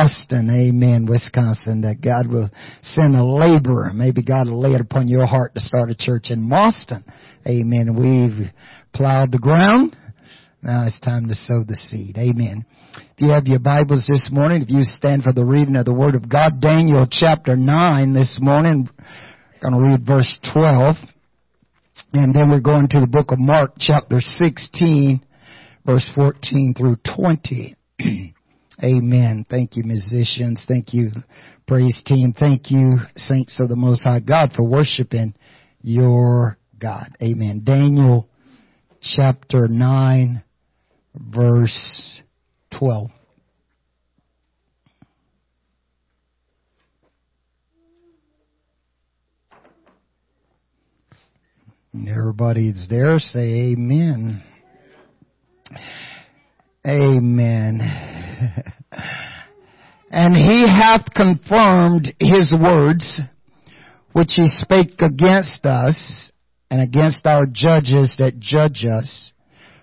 Austin, amen, Wisconsin, that God will send a laborer. Maybe God will lay it upon your heart to start a church in Boston. Amen. We've plowed the ground. Now it's time to sow the seed. Amen. If you have your Bibles this morning, if you stand for the reading of the Word of God, Daniel chapter 9 this morning, I'm going to read verse 12. And then we're going to the book of Mark chapter 16, verse 14 through 20. Amen. Thank you, musicians. Thank you, praise team. Thank you, saints of the Most High God, for worshiping your God. Amen. Daniel chapter 9, verse 12. Everybody's there. Say amen. Amen. and he hath confirmed his words, which he spake against us and against our judges that judge us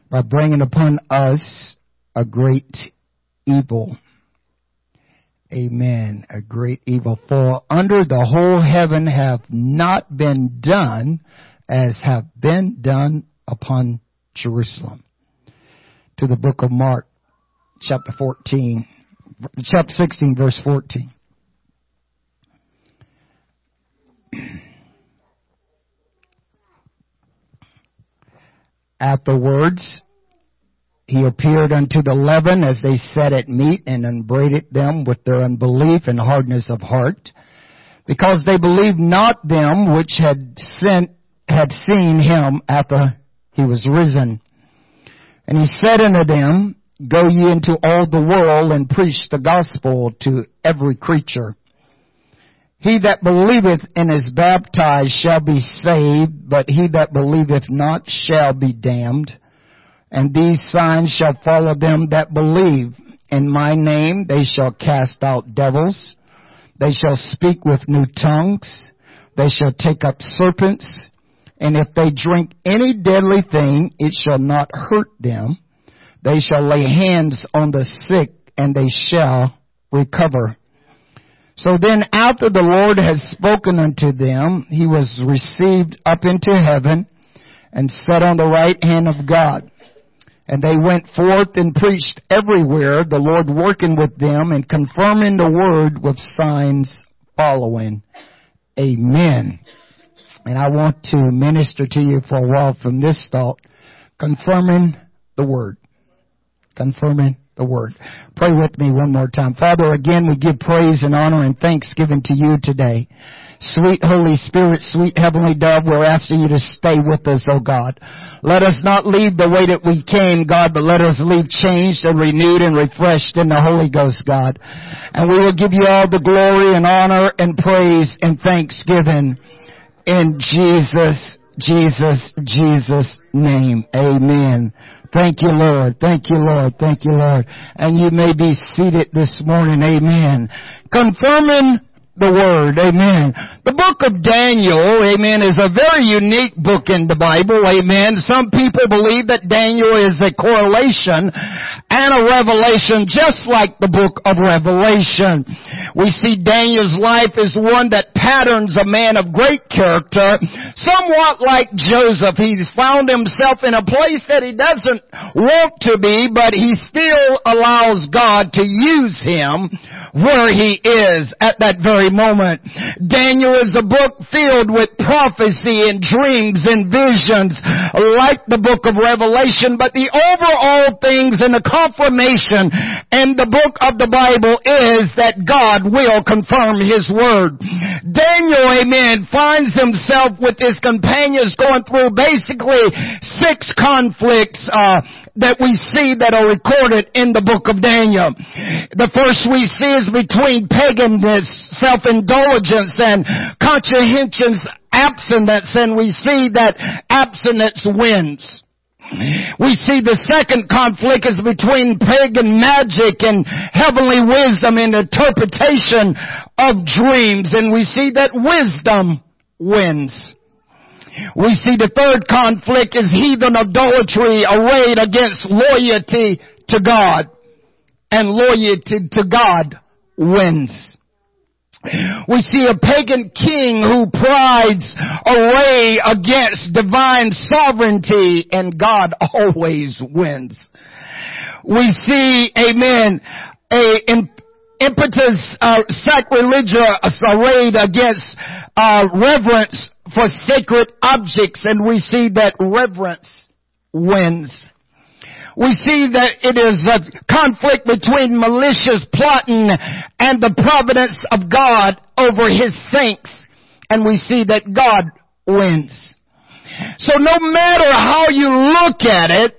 by bringing upon us a great evil. Amen. A great evil. For under the whole heaven have not been done as have been done upon Jerusalem. To the book of Mark, chapter 14, chapter 16, verse 14. Afterwards, he appeared unto the eleven as they sat at meat and upbraided them with their unbelief and hardness of heart, because they believed not them which had sent had seen him after he was risen. And he said unto them, Go ye into all the world and preach the gospel to every creature. He that believeth and is baptized shall be saved, but he that believeth not shall be damned. And these signs shall follow them that believe. In my name they shall cast out devils. They shall speak with new tongues. They shall take up serpents and if they drink any deadly thing, it shall not hurt them. They shall lay hands on the sick and they shall recover. So then after the Lord has spoken unto them, he was received up into heaven and sat on the right hand of God. And they went forth and preached everywhere, the Lord working with them and confirming the word with signs following. Amen. And I want to minister to you for a while from this thought, confirming the Word. Confirming the Word. Pray with me one more time. Father, again we give praise and honor and thanksgiving to you today. Sweet Holy Spirit, sweet Heavenly Dove, we're asking you to stay with us, oh God. Let us not leave the way that we came, God, but let us leave changed and renewed and refreshed in the Holy Ghost, God. And we will give you all the glory and honor and praise and thanksgiving in Jesus, Jesus, Jesus name. Amen. Thank you, Lord. Thank you, Lord. Thank you, Lord. And you may be seated this morning. Amen. Confirming the Word. Amen. The book of Daniel, amen, is a very unique book in the Bible. Amen. Some people believe that Daniel is a correlation and a revelation just like the book of Revelation. We see Daniel's life is one that patterns a man of great character, somewhat like Joseph. He's found himself in a place that he doesn't want to be, but he still allows God to use him where he is at that very moment. Daniel is a book filled with prophecy and dreams and visions like the book of Revelation, but the overall things and the confirmation in the book of the Bible is that God will confirm his word. Daniel, amen, finds himself with his companions going through basically six conflicts uh, that we see that are recorded in the book of Daniel. The first we see is between paganness, self-indulgence, and conscientious abstinence, and we see that abstinence wins. We see the second conflict is between pagan magic and heavenly wisdom in interpretation of dreams, and we see that wisdom wins. We see the third conflict is heathen idolatry arrayed against loyalty to God. And loyalty to God wins. We see a pagan king who prides array against divine sovereignty and God always wins. We see, amen, a impetus uh, sacrilegious arrayed against uh, reverence for sacred objects and we see that reverence wins we see that it is a conflict between malicious plotting and the providence of God over his saints. And we see that God wins. So no matter how you look at it,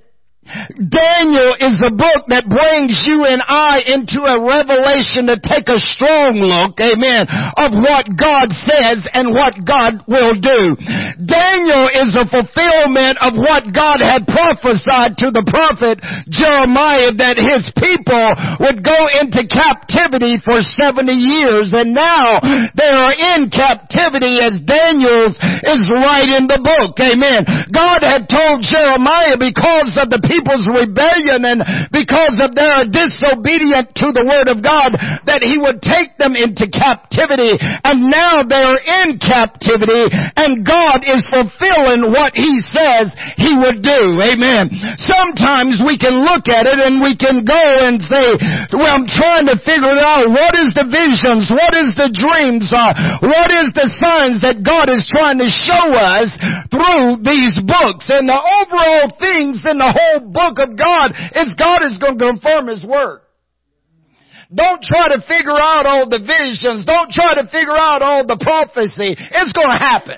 Daniel is a book that brings you and I into a revelation to take a strong look, amen, of what God says and what God will do. Daniel is a fulfillment of what God had prophesied to the prophet Jeremiah that his people would go into captivity for 70 years and now they are in captivity as Daniel's is right in the book, amen. God had told Jeremiah because of the people people's rebellion and because of their disobedience to the word of God that he would take them into captivity and now they are in captivity and God is fulfilling what he says he would do. Amen. Sometimes we can look at it and we can go and say, well, I'm trying to figure it out. What is the visions? What is the dreams? Uh, what is the signs that God is trying to show us through these books? And the overall things in the whole book of God is God is going to confirm His Word. Don't try to figure out all the visions. Don't try to figure out all the prophecy. It's going to happen.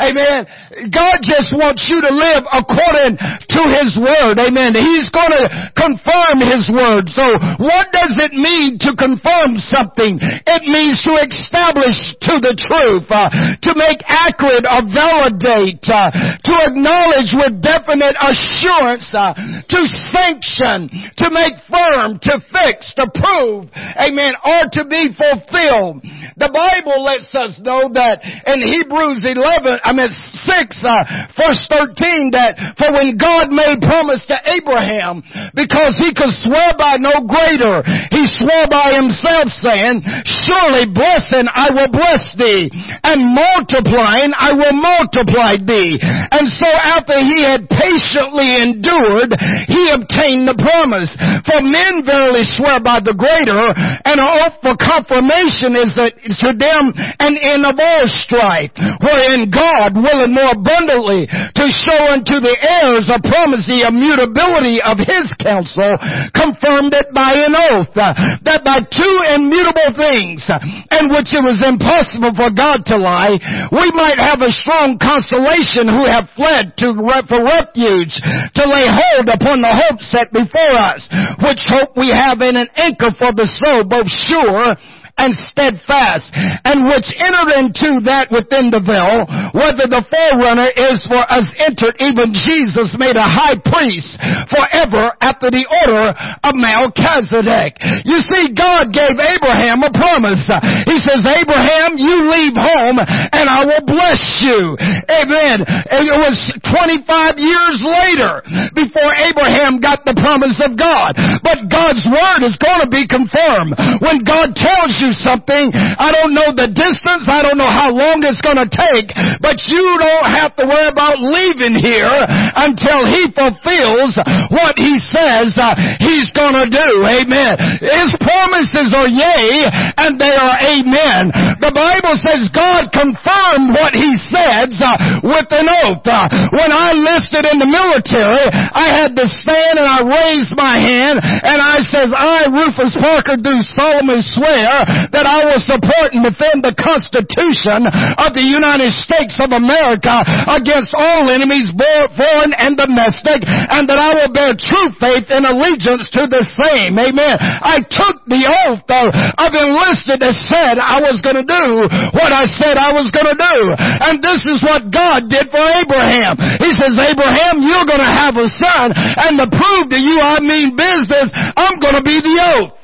Amen. God just wants you to live according to His Word. Amen. He's going to confirm His Word. So what does it mean to confirm something? It means to establish to the truth, uh, to make accurate or validate, uh, to acknowledge with definite assurance, uh, to sanction, to make firm, to fix, to prove, amen, or to be fulfilled. The Bible lets us know that in Hebrews 11, I mean 6, uh, verse 13 that for when God made promise to Abraham because he could swear by no greater, he swore by himself saying, surely blessing I will bless thee and multiplying I will multiply thee. And so after he had patiently endured, he obtained the promise. For men verily swear by the greater and an oath for confirmation is to them an end of all strife, wherein God God willing more abundantly to show unto the heirs a promise, the immutability of his counsel, confirmed it by an oath, uh, that by two immutable things, uh, in which it was impossible for God to lie, we might have a strong consolation who have fled to for refuge, to lay hold upon the hope set before us, which hope we have in an anchor for the soul, both sure and steadfast, and which entered into that within the veil, whether the forerunner is for us entered, even Jesus made a high priest forever after the order of Melchizedek. You see, God gave Abraham a promise. He says, Abraham, you leave home and I will bless you. Amen. And it was 25 years later before Abraham got the promise of God. But God's word is going to be confirmed. When God tells you something. I don't know the distance. I don't know how long it's going to take, but you don't have to worry about leaving here until he fulfills what he says uh, he's going to do. Amen. His promises are yea and they are amen. The Bible says God confirmed what he says uh, with an oath. Uh, when I enlisted in the military, I had to stand and I raised my hand and I says, I, Rufus Parker, do solemnly swear that I will support and defend the Constitution of the United States of America against all enemies, foreign and domestic, and that I will bear true faith and allegiance to the same. Amen. I took the oath of, of enlisted and said I was going to do what I said I was going to do. And this is what God did for Abraham. He says, Abraham, you're going to have a son, and to prove to you I mean business, I'm going to be the oath.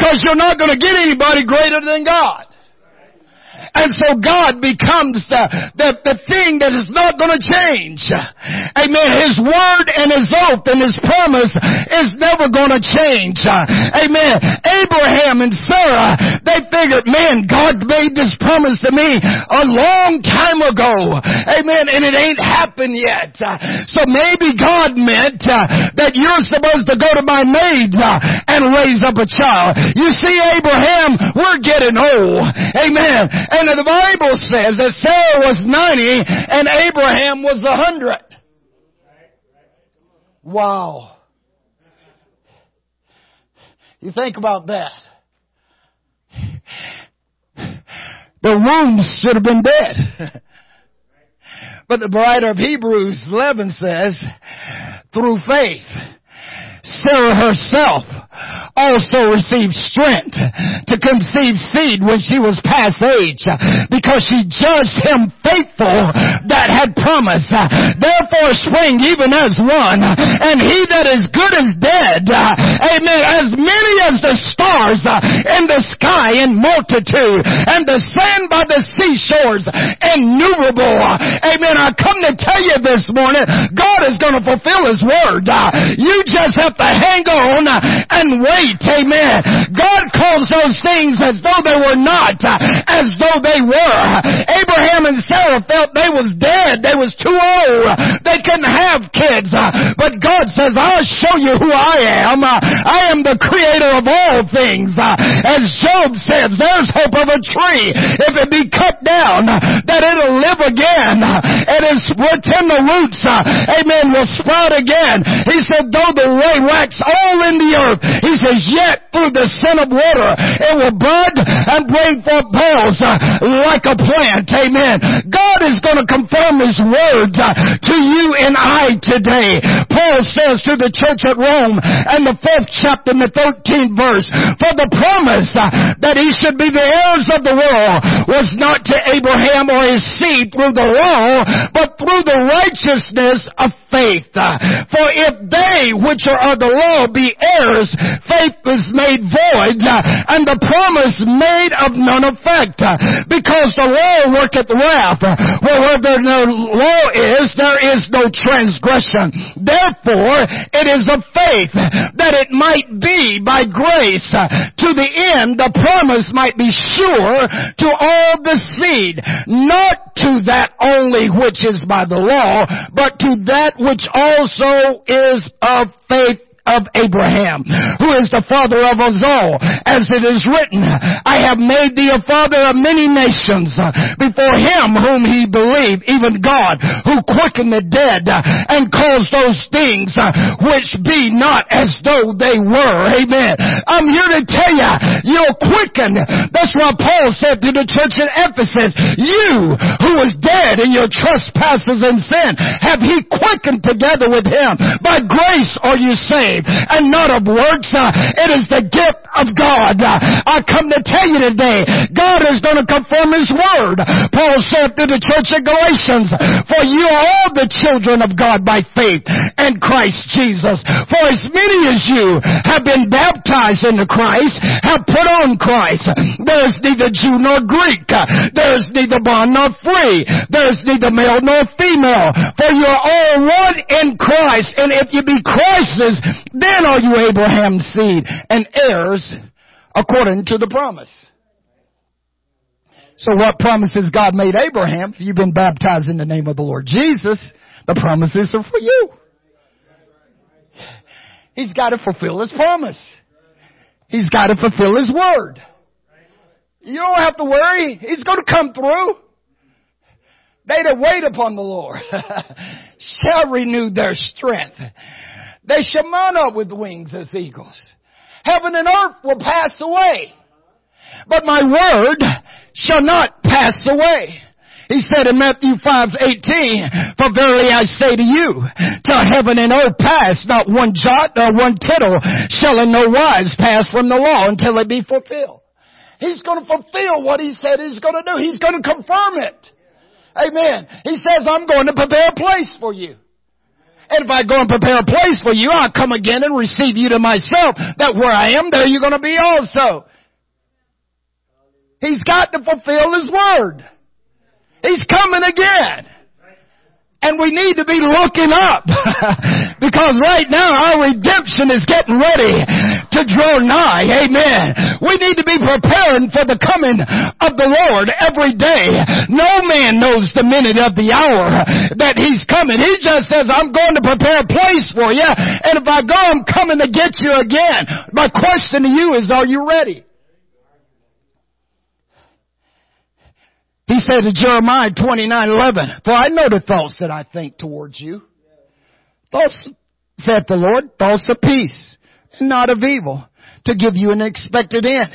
Because you're not going to get anybody greater than God. And so God becomes the, the, the thing that is not going to change. Amen. His word and his oath and his promise is never going to change. Amen. Abraham and Sarah, they figured, man, God made this promise to me a long time ago. Amen. And it ain't happened yet. So maybe God meant uh, that you're supposed to go to my maid uh, and raise up a child. You see, Abraham, we're getting old. Amen. And the Bible says that Sarah was 90 and Abraham was 100. Wow. You think about that. The wounds should have been dead. but the writer of Hebrews 11 says, through faith, Sarah herself also received strength to conceive seed when she was past age because she judged him faithful that had promised. Therefore spring even as one and he that is good is dead. Amen. As many as the stars in the sky in multitude and the sand by the seashores innumerable. Amen. I come to tell you this morning, God is going to fulfill His word. You just have to hang on and wait. Amen. God calls those things as though they were not, uh, as though they were. Abraham and Sarah felt they was dead. They was too old. They couldn't have kids. Uh, but God says, I'll show you who I am. Uh, I am the creator of all things. As Job says, there's hope of a tree. If it be cut down, that it'll live again. And it's within the roots, amen, will sprout again. He said, though the wax all in the earth, he says, yet through the sin of water, it will bud and bring forth balls uh, like a plant. Amen. God is going to confirm His words uh, to you and I today. Paul says to the church at Rome and the fourth chapter in the 13th verse, for the promise uh, that he should be the heirs of the world was not to Abraham or his seed through the law, but through the righteousness of faith. For if they which are of the law be heirs, faith is made void, uh, and the promise made of none effect. Uh, because the law worketh wrath. Well, where there no law is, there is no transgression. Therefore, it is of faith that it might be by grace to the end the promise might be sure to all the seed, not to that only which is by the law, but to that which also is of faith of Abraham, who is the father of us all, as it is written, I have made thee a father of many nations uh, before him whom he believed, even God, who quickened the dead uh, and caused those things uh, which be not as though they were. Amen. I'm here to tell you, you're quickened. That's why Paul said to the church in Ephesus, you who was dead in your trespasses and sin, have he quickened together with him. By grace are you saved and not of works. Uh, it is the gift of God. Uh, I come to tell you today, God is going to confirm His word. Paul said to the church of Galatians, for you are all the children of God by faith in Christ Jesus. For as many as you have been baptized into Christ, have put on Christ. There is neither Jew nor Greek. There is neither bond nor free. There is neither male nor female. For you are all one in Christ. And if you be Christ's, then are you Abraham's seed and heirs according to the promise. So what promises God made Abraham? If you've been baptized in the name of the Lord Jesus, the promises are for you. He's got to fulfill His promise. He's got to fulfill His word. You don't have to worry. He's going to come through. They that wait upon the Lord shall renew their strength. They shall mount up with wings as eagles. Heaven and earth will pass away, but my word shall not pass away. He said in Matthew 5, 18, For verily I say to you, till heaven and earth pass, not one jot nor one tittle shall in no wise pass from the law until it be fulfilled. He's going to fulfill what he said he's going to do. He's going to confirm it. Amen. He says, I'm going to prepare a place for you. And if I go and prepare a place for you, I'll come again and receive you to myself, that where I am, there you're going to be also. He's got to fulfill His word. He's coming again. And we need to be looking up because right now our redemption is getting ready to draw nigh. Amen. We need to be preparing for the coming of the Lord every day. No man knows the minute of the hour that He's coming. He just says, I'm going to prepare a place for you. And if I go, I'm coming to get you again. My question to you is, are you ready? He says in Jeremiah 29:11, "For I know the thoughts that I think towards you." Thoughts, saith the Lord, thoughts of peace, not of evil, to give you an expected end.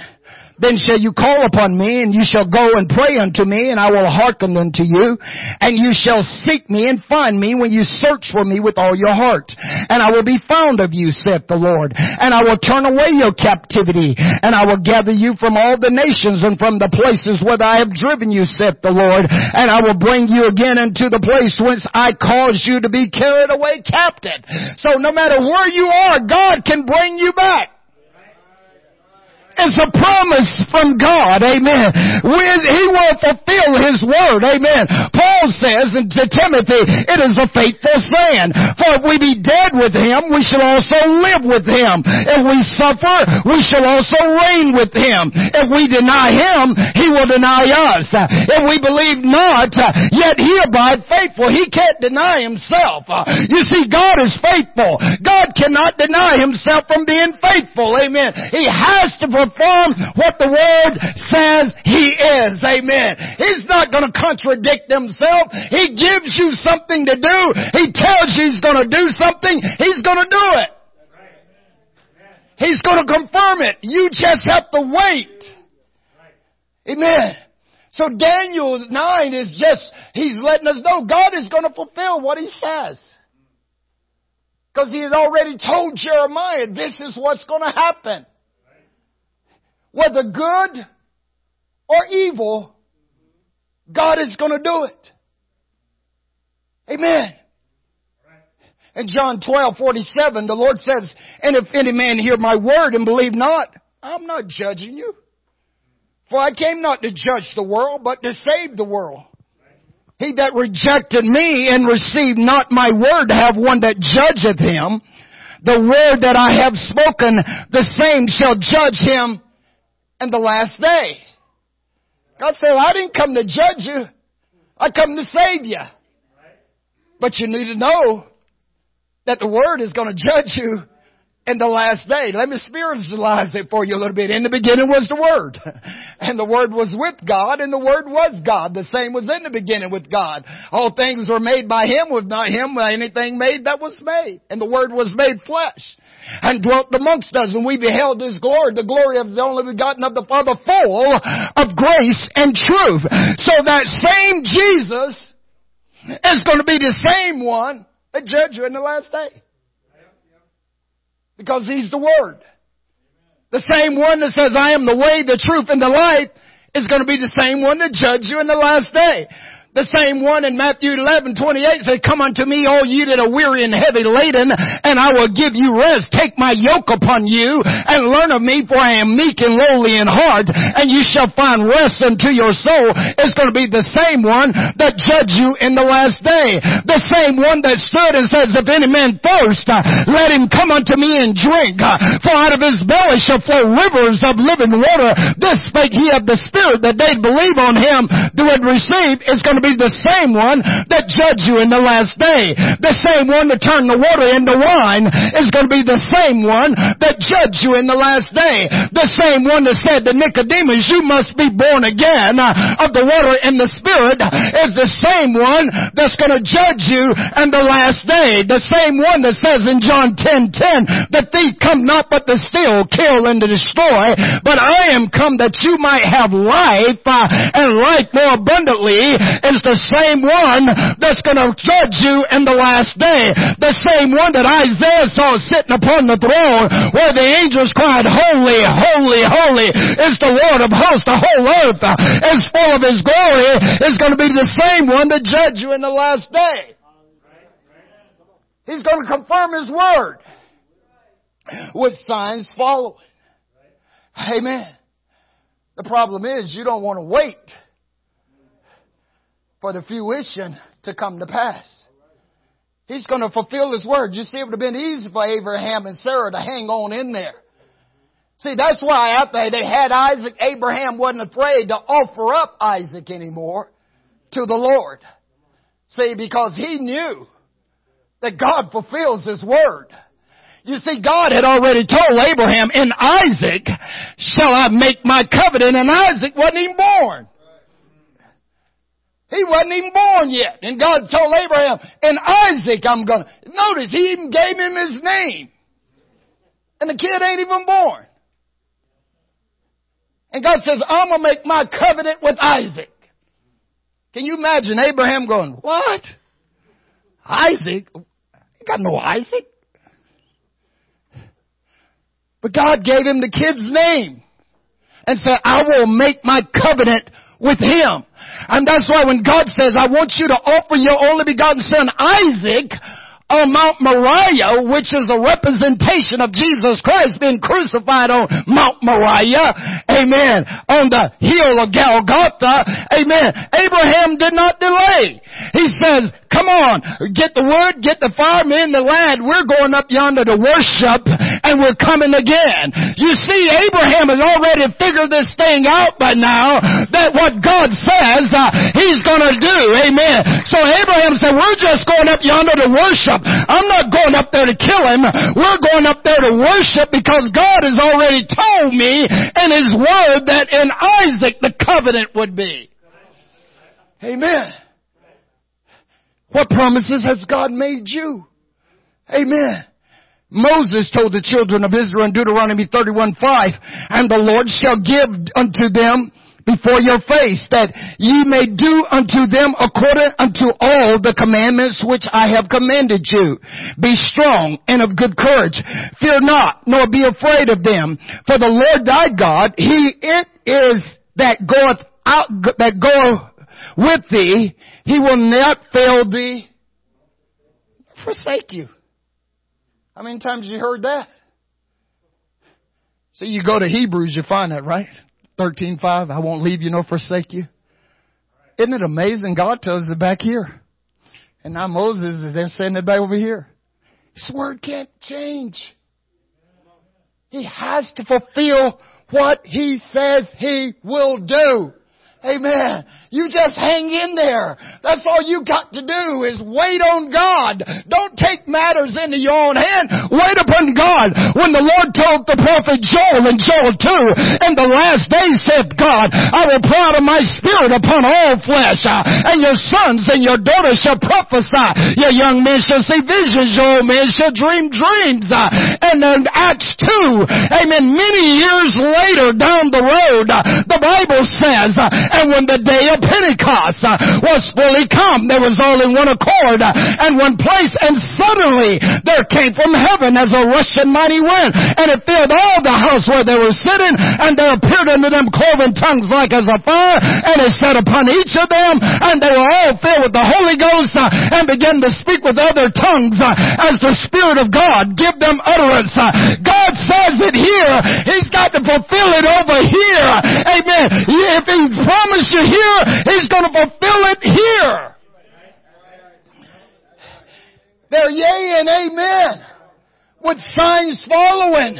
Then shall you call upon me, and you shall go and pray unto me, and I will hearken unto you. And you shall seek me and find me when you search for me with all your heart. And I will be found of you, saith the Lord. And I will turn away your captivity, and I will gather you from all the nations and from the places where I have driven you, saith the Lord. And I will bring you again into the place whence I caused you to be carried away captive. So no matter where you are, God can bring you back is a promise from God. Amen. He will fulfill His word. Amen. Paul says to Timothy, it is a faithful saying. For if we be dead with Him, we shall also live with Him. If we suffer, we shall also reign with Him. If we deny Him, He will deny us. If we believe not, yet He abide faithful. He can't deny Himself. You see, God is faithful. God cannot deny Himself from being faithful. Amen. He has to perform what the Word says He is. Amen. He's not going to contradict Himself. He gives you something to do. He tells you He's going to do something. He's going to do it. He's going to confirm it. You just have to wait. Amen. So Daniel 9 is just, he's letting us know God is going to fulfill what he says. Because he had already told Jeremiah, this is what's going to happen whether good or evil, God is going to do it. Amen. In John 12, 47, the Lord says, And if any man hear my word and believe not, I'm not judging you. For I came not to judge the world, but to save the world. He that rejected me and received not my word have one that judgeth him. The word that I have spoken, the same shall judge him and the last day. God said, I didn't come to judge you. I come to save you. But you need to know that the Word is going to judge you in the last day. Let me spiritualize it for you a little bit. In the beginning was the Word. And the Word was with God, and the Word was God. The same was in the beginning with God. All things were made by Him, with not Him, anything made that was made. And the Word was made flesh, and dwelt amongst us, and we beheld His glory, the glory of the only begotten of the Father, full of grace and truth. So that same Jesus is going to be the same one that judge you in the last day. Because He's the Word. The same one that says, I am the way, the truth, and the life is going to be the same one that judge you in the last day. The same one in Matthew 11, 28 said, Come unto me, all ye that are weary and heavy laden, and I will give you rest. Take my yoke upon you, and learn of me, for I am meek and lowly in heart, and you shall find rest unto your soul. It's going to be the same one that judge you in the last day. The same one that stood and says, If any man thirst, uh, let him come unto me and drink. Uh, for out of his belly shall flow rivers of living water. This spake he of the Spirit that they believe on him that would receive. It's going to be the same one that judge you in the last day. The same one that turned the water into wine is going to be the same one that judge you in the last day. The same one that said to Nicodemus, you must be born again of the water and the Spirit is the same one that's going to judge you in the last day. The same one that says in John 10, 10, the thief come not but to steal, kill, and to destroy, but I am come that you might have life uh, and life more abundantly is the same one that's going to judge you in the last day. The same one that Isaiah saw sitting upon the throne where the angels cried, holy, holy, holy is the Lord of hosts. The whole earth is full of His glory is going to be the same one that judge you in the last day. He's going to confirm His word with signs following. Amen. The problem is you don't want to wait for the fruition to come to pass. He's going to fulfill His word. You see, it would have been easy for Abraham and Sarah to hang on in there. See, that's why after they had Isaac, Abraham wasn't afraid to offer up Isaac anymore to the Lord. See, because he knew that God fulfills His word. You see, God had already told Abraham, in Isaac shall I make my covenant, and Isaac wasn't even born. He wasn't even born yet. And God told Abraham, in Isaac I'm gonna, notice he even gave him his name. And the kid ain't even born. And God says, I'm gonna make my covenant with Isaac. Can you imagine Abraham going, what? Isaac? You got no Isaac? But God gave him the kid's name and said, I will make my covenant with him. And that's why when God says, I want you to offer your only begotten son Isaac on Mount Moriah, which is a representation of Jesus Christ being crucified on Mount Moriah, amen, on the hill of Golgotha, amen. Abraham did not delay. He says, come on, get the wood, get the fire, men, the lad, we're going up yonder to worship and we're coming again. You see, Abraham has already figured this thing out by now that what God says uh, he's gonna do, amen. So Abraham said, we're just going up yonder to worship. I'm not going up there to kill him. We're going up there to worship because God has already told me in His Word that in Isaac the covenant would be. Amen. What promises has God made you? Amen. Moses told the children of Israel in Deuteronomy 31, 5, and the Lord shall give unto them before your face, that ye may do unto them according unto all the commandments which I have commanded you. Be strong and of good courage. Fear not, nor be afraid of them. For the Lord thy God, he it is that goeth out, that goeth with thee. He will not fail thee, forsake you. How many times you heard that? See, you go to Hebrews, you find that, right? 13:5, I won't leave you nor forsake you. Isn't it amazing? God tells it back here. And now Moses is there saying it back over here. His word can't change. He has to fulfill what he says he will do. Amen. You just hang in there. That's all you got to do is wait on God. Don't take matters into your own hand. Wait upon God. When the Lord told the prophet Joel in Joel 2, in the last days said God, I will pour out of my spirit upon all flesh, uh, and your sons and your daughters shall prophesy. Your young men shall see visions, your old men shall dream dreams. Uh, and in Acts 2, amen, many years later down the road, uh, the Bible says, and when the day of Pentecost uh, was fully come, there was all in one accord uh, and one place, and suddenly there came from heaven as a rushing mighty wind, and it filled all the house where they were sitting, and there appeared unto them cloven tongues like as a fire, and it sat upon each of them, and they were all filled with the Holy Ghost, uh, and began to speak with other tongues as the Spirit of God give them utterance. God says it here. He's got to fulfill it over here. Amen. If He promise you here, He's going to fulfill it here. They're yea and amen. With signs following.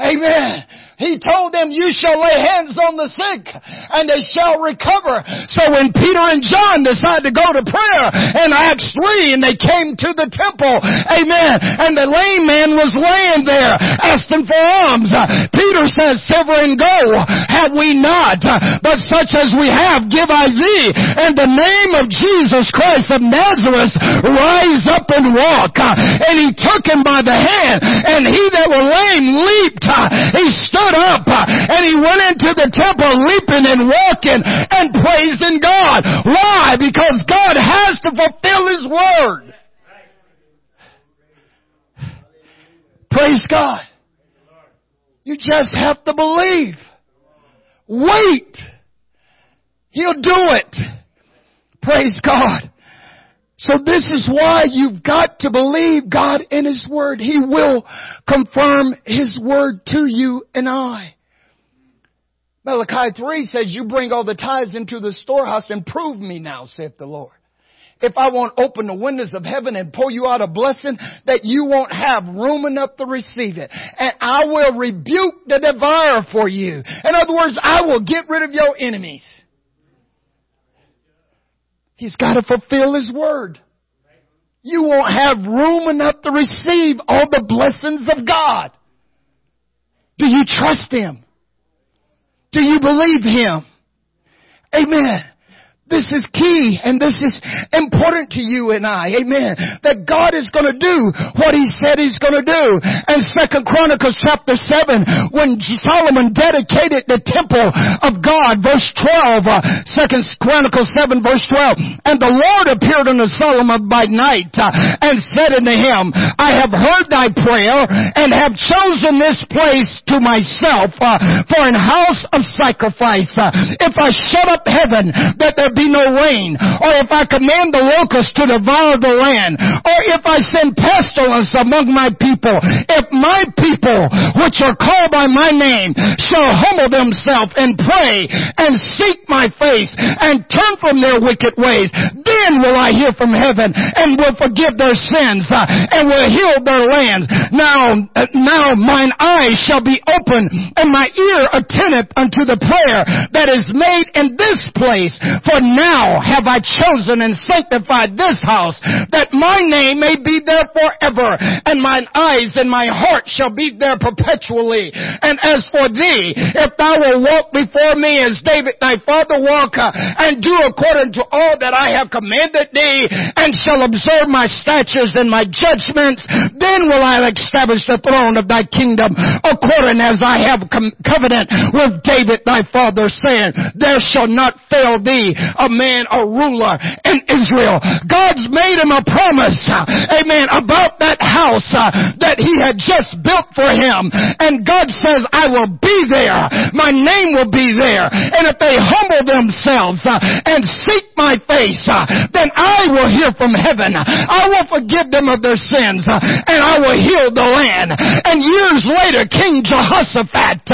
Amen. He told them, you shall lay hands on the sick and they shall recover. So when Peter and John decided to go to prayer in Acts 3 and they came to the temple, amen, and the lame man was laying there asking for alms. Uh, Peter says, silver and gold have we not, uh, but such as we have give I thee. In the name of Jesus Christ of Nazareth, rise up and walk. Uh, and he took him by the hand and he that was lame leaped. He stood up uh, and he went into the temple leaping and walking and praising God. Why? Because God has to fulfill His word. Praise God. You just have to believe. Wait. He'll do it. Praise God. So this is why you've got to believe God in His Word. He will confirm His Word to you and I. Malachi 3 says, you bring all the tithes into the storehouse and prove me now, saith the Lord. If I won't open the windows of heaven and pour you out a blessing, that you won't have room enough to receive it. And I will rebuke the devourer for you. In other words, I will get rid of your enemies. He's got to fulfill His word. You won't have room enough to receive all the blessings of God. Do you trust Him? Do you believe Him? Amen. This is key and this is important to you and I. Amen. That God is going to do what He said He's going to do. And Second Chronicles chapter 7, when Solomon dedicated the temple of God, verse 12, uh, Second Chronicles 7 verse 12, and the Lord appeared unto Solomon by night uh, and said unto him, I have heard thy prayer and have chosen this place to myself uh, for an house of sacrifice. Uh, if I shut up heaven that there be be no rain, or if I command the locusts to devour the land, or if I send pestilence among my people, if my people, which are called by my name, shall humble themselves and pray and seek my face and turn from their wicked ways, then will I hear from heaven and will forgive their sins uh, and will heal their lands. Now, now mine eyes shall be open and my ear attentive unto the prayer that is made in this place. For now have I chosen and sanctified this house that my name may be there forever and mine eyes and my heart shall be there perpetually. And as for thee, if thou wilt walk before me as David thy father walked uh, and do according to all that I have commanded thee and shall observe my statutes and my judgments, then will I establish the throne of thy kingdom according as I have com- covenant with David thy father saying, there shall not fail thee a man, a ruler in Israel. God's made him a promise, amen, about that house uh, that he had just built for him. And God says, I will be there. My name will be there. And if they humble themselves uh, and seek my face, uh, then I will hear from heaven. I will forgive them of their sins and I will heal the land. And years later, King Jehoshaphat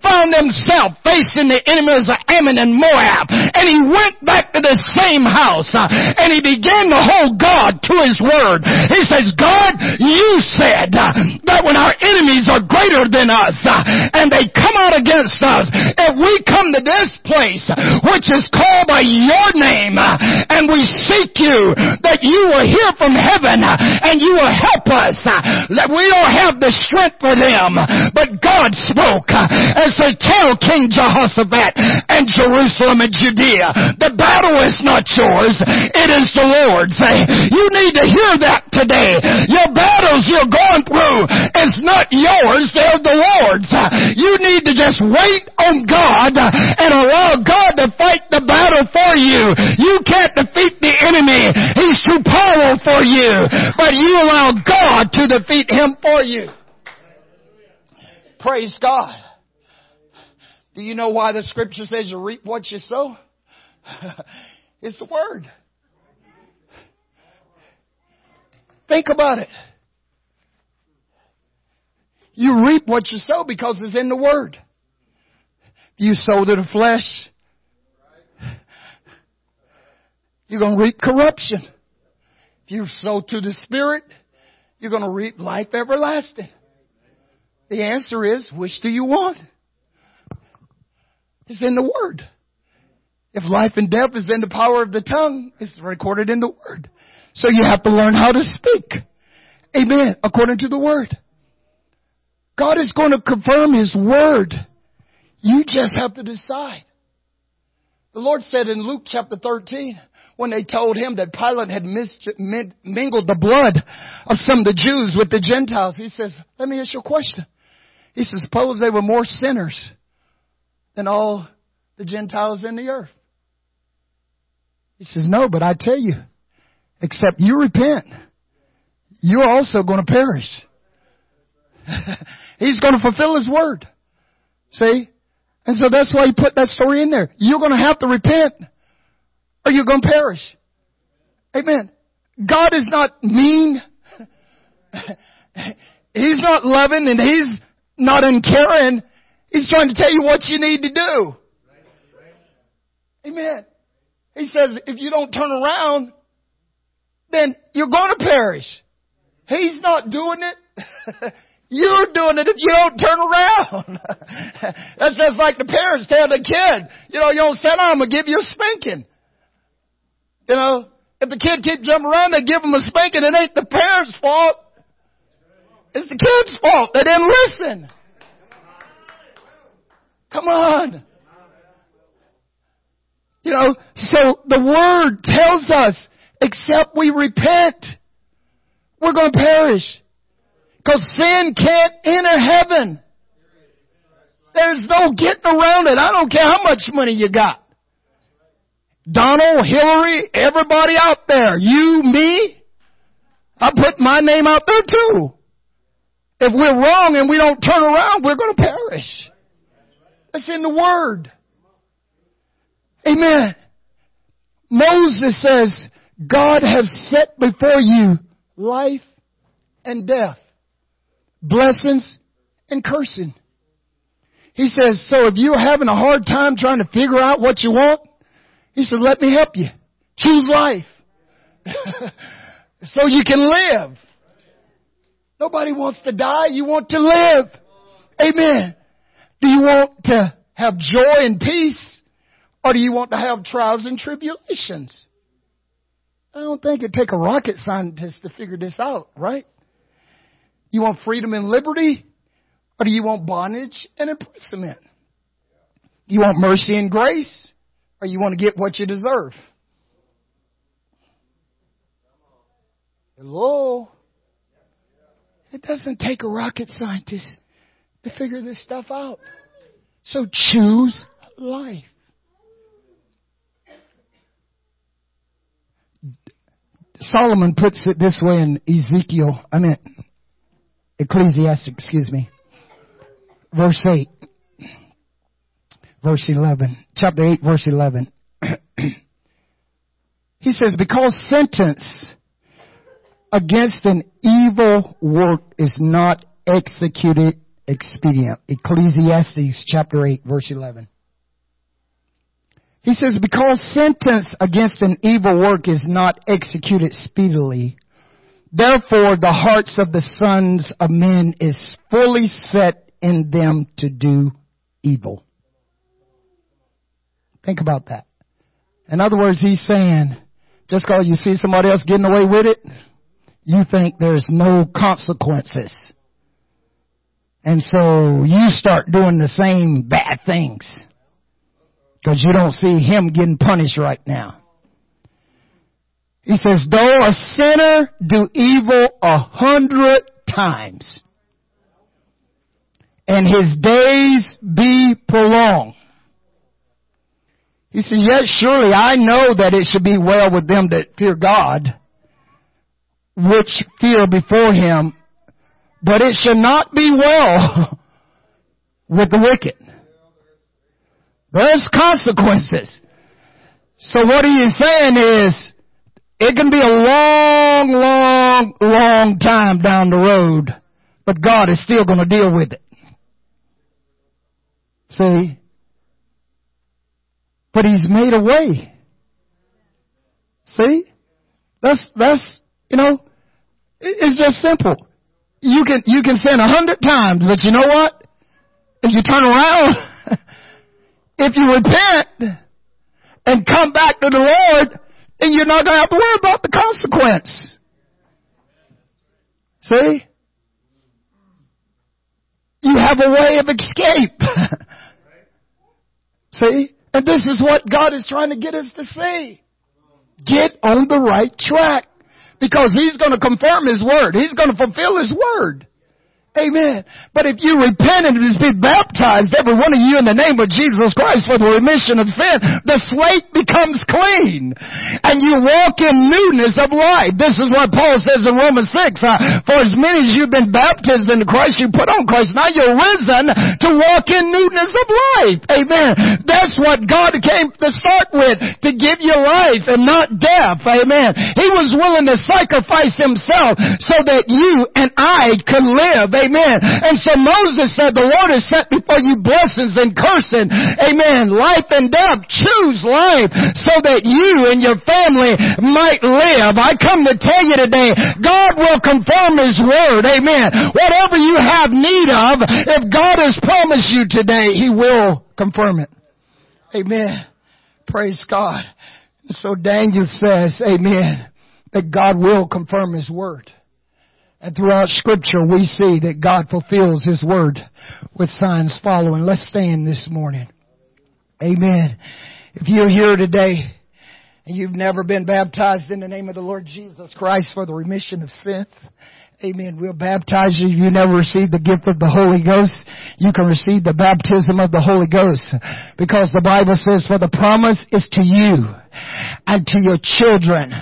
found himself facing the enemies of Ammon and Moab. And he went back to the same house uh, and he began to hold God to his word. He says, God, you said uh, that when our enemies are greater than us uh, and they come out against us, if we come to this place which is called by your name and we seek you, that you will hear from heaven and you will help us. That we don't have the strength for them, but God spoke and said, tell King Jehoshaphat and Jerusalem and Judea, battle is not yours. It is the Lord's. You need to hear that today. Your battles you're going through is not yours. They're the Lord's. You need to just wait on God and allow God to fight the battle for you. You can't defeat the enemy. He's too powerful for you. But you allow God to defeat him for you. Praise God. Do you know why the scripture says you reap what you sow? it's the Word. Think about it. You reap what you sow because it's in the Word. You sow to the flesh, you're going to reap corruption. If you sow to the Spirit, you're going to reap life everlasting. The answer is, which do you want? It's in the Word. If life and death is in the power of the tongue, it's recorded in the Word. So you have to learn how to speak. Amen. According to the Word. God is going to confirm His Word. You just have to decide. The Lord said in Luke chapter 13, when they told him that Pilate had mingled the blood of some of the Jews with the Gentiles, he says, let me ask you a question. He says, suppose they were more sinners than all the Gentiles in the earth. He says, no, but I tell you, except you repent, you're also going to perish. He's going to fulfill His word. See? And so that's why he put that story in there. You're going to have to repent or you're going to perish. Amen. God is not mean. he's not loving and He's not uncaring. He's trying to tell you what you need to do. Amen. He says, if you don't turn around, then you're going to perish. He's not doing it. You're doing it if you don't turn around. That's just like the parents tell the kid, you know, you don't sit down, I'm going to give you a spanking. You know, if the kid keeps jumping around, they give him a spanking. It ain't the parents' fault. It's the kid's fault. They didn't listen. Come on. You know, so the word tells us, except we repent, we're going to perish. Because sin can't enter heaven. There's no getting around it. I don't care how much money you got. Donald, Hillary, everybody out there, you, me, I put my name out there too. If we're wrong and we don't turn around, we're going to perish. That's in the Word. Amen. Moses says, God has set before you life and death, blessings and cursing. He says, so if you're having a hard time trying to figure out what you want, he said, let me help you. Choose life. so you can live. Nobody wants to die. You want to live. Amen. Do you want to have joy and peace? Or do you want to have trials and tribulations? I don't think it'd take a rocket scientist to figure this out, right? You want freedom and liberty? Or do you want bondage and imprisonment? You want mercy and grace? Or you want to get what you deserve? Hello? It doesn't take a rocket scientist to figure this stuff out. So choose life. Solomon puts it this way in Ezekiel, I mean, Ecclesiastes, excuse me. Verse 8. Verse 11. Chapter 8, verse 11. he says, because sentence against an evil work is not executed expedient. Ecclesiastes chapter 8 verse 11. He says, because sentence against an evil work is not executed speedily, therefore the hearts of the sons of men is fully set in them to do evil. Think about that. In other words, he's saying, just because you see somebody else getting away with it, you think there's no consequences. And so you start doing the same bad things. Because you don't see him getting punished right now. He says, though a sinner do evil a hundred times, and his days be prolonged. He said, yet surely I know that it should be well with them that fear God, which fear before him, but it should not be well with the wicked. There's consequences. So what he is saying is, it can be a long, long, long time down the road, but God is still going to deal with it. See? But He's made a way. See? That's, that's, you know, it's just simple. You can, you can sin a hundred times, but you know what? If you turn around, if you repent and come back to the Lord, then you're not going to have to worry about the consequence. See? You have a way of escape. See? And this is what God is trying to get us to see. Get on the right track. Because He's going to confirm His word. He's going to fulfill His word. Amen. But if you repent and be baptized, every one of you in the name of Jesus Christ for the remission of sin, the slate becomes clean. And you walk in newness of life. This is what Paul says in Romans 6. Uh, for as many as you've been baptized into Christ, you put on Christ. Now you're risen to walk in newness of life. Amen. That's what God came to start with, to give you life and not death. Amen. He was willing to sacrifice himself so that you and I could live. Amen. And so Moses said, the Lord has set before you blessings and cursing. Amen. Life and death. Choose life so that you and your family might live. I come to tell you today, God will confirm His word. Amen. Whatever you have need of, if God has promised you today, He will confirm it. Amen. Praise God. So Daniel says, Amen, that God will confirm His word. And throughout scripture we see that God fulfills His word with signs following. Let's stand this morning. Amen. If you're here today and you've never been baptized in the name of the Lord Jesus Christ for the remission of sins, Amen. We'll baptize you. You never received the gift of the Holy Ghost. You can receive the baptism of the Holy Ghost. Because the Bible says, for the promise is to you and to your children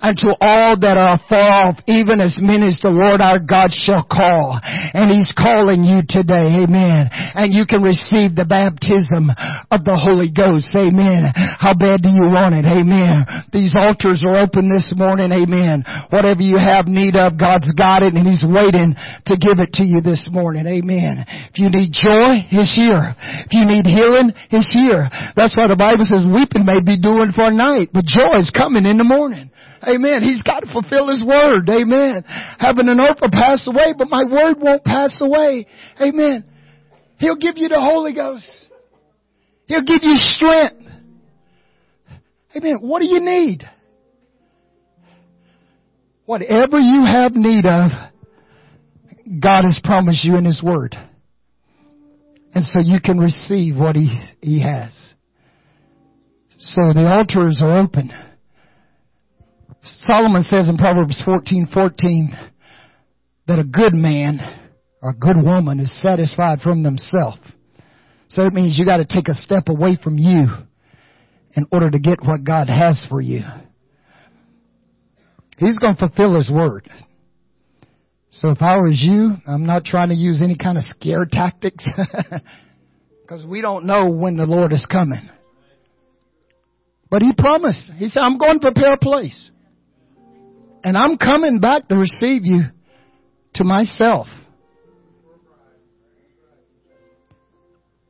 and to all that are far off, even as many as the Lord our God shall call. And He's calling you today. Amen. And you can receive the baptism of the Holy Ghost. Amen. How bad do you want it? Amen. These altars are open this morning. Amen. Whatever you have need of, God's got it and He's waiting to give it to you this morning. Amen. If you need joy, He's here. If you need healing, He's here. That's why the Bible says weeping may be doing for night, but joy is coming in the morning. Amen. He's got to fulfill His word. Amen. Heaven and earth will pass away, but my word won't pass away. Amen. He'll give you the Holy Ghost. He'll give you strength. Amen. What do you need? Whatever you have need of, God has promised you in His Word. And so you can receive what He, he has. So the altars are open. Solomon says in Proverbs 14:14 that a good man or a good woman is satisfied from themselves. So it means you got to take a step away from you in order to get what God has for you. He's going to fulfill His word. So if I was you, I'm not trying to use any kind of scare tactics because we don't know when the Lord is coming. But he promised. He said, I'm going to prepare a place. And I'm coming back to receive you to myself.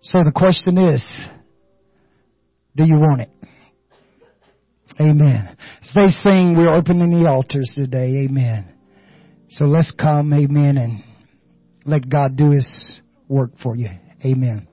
So the question is, do you want it? Amen. As they sing, we're opening the altars today. Amen. So let's come, amen, and let God do His work for you. Amen.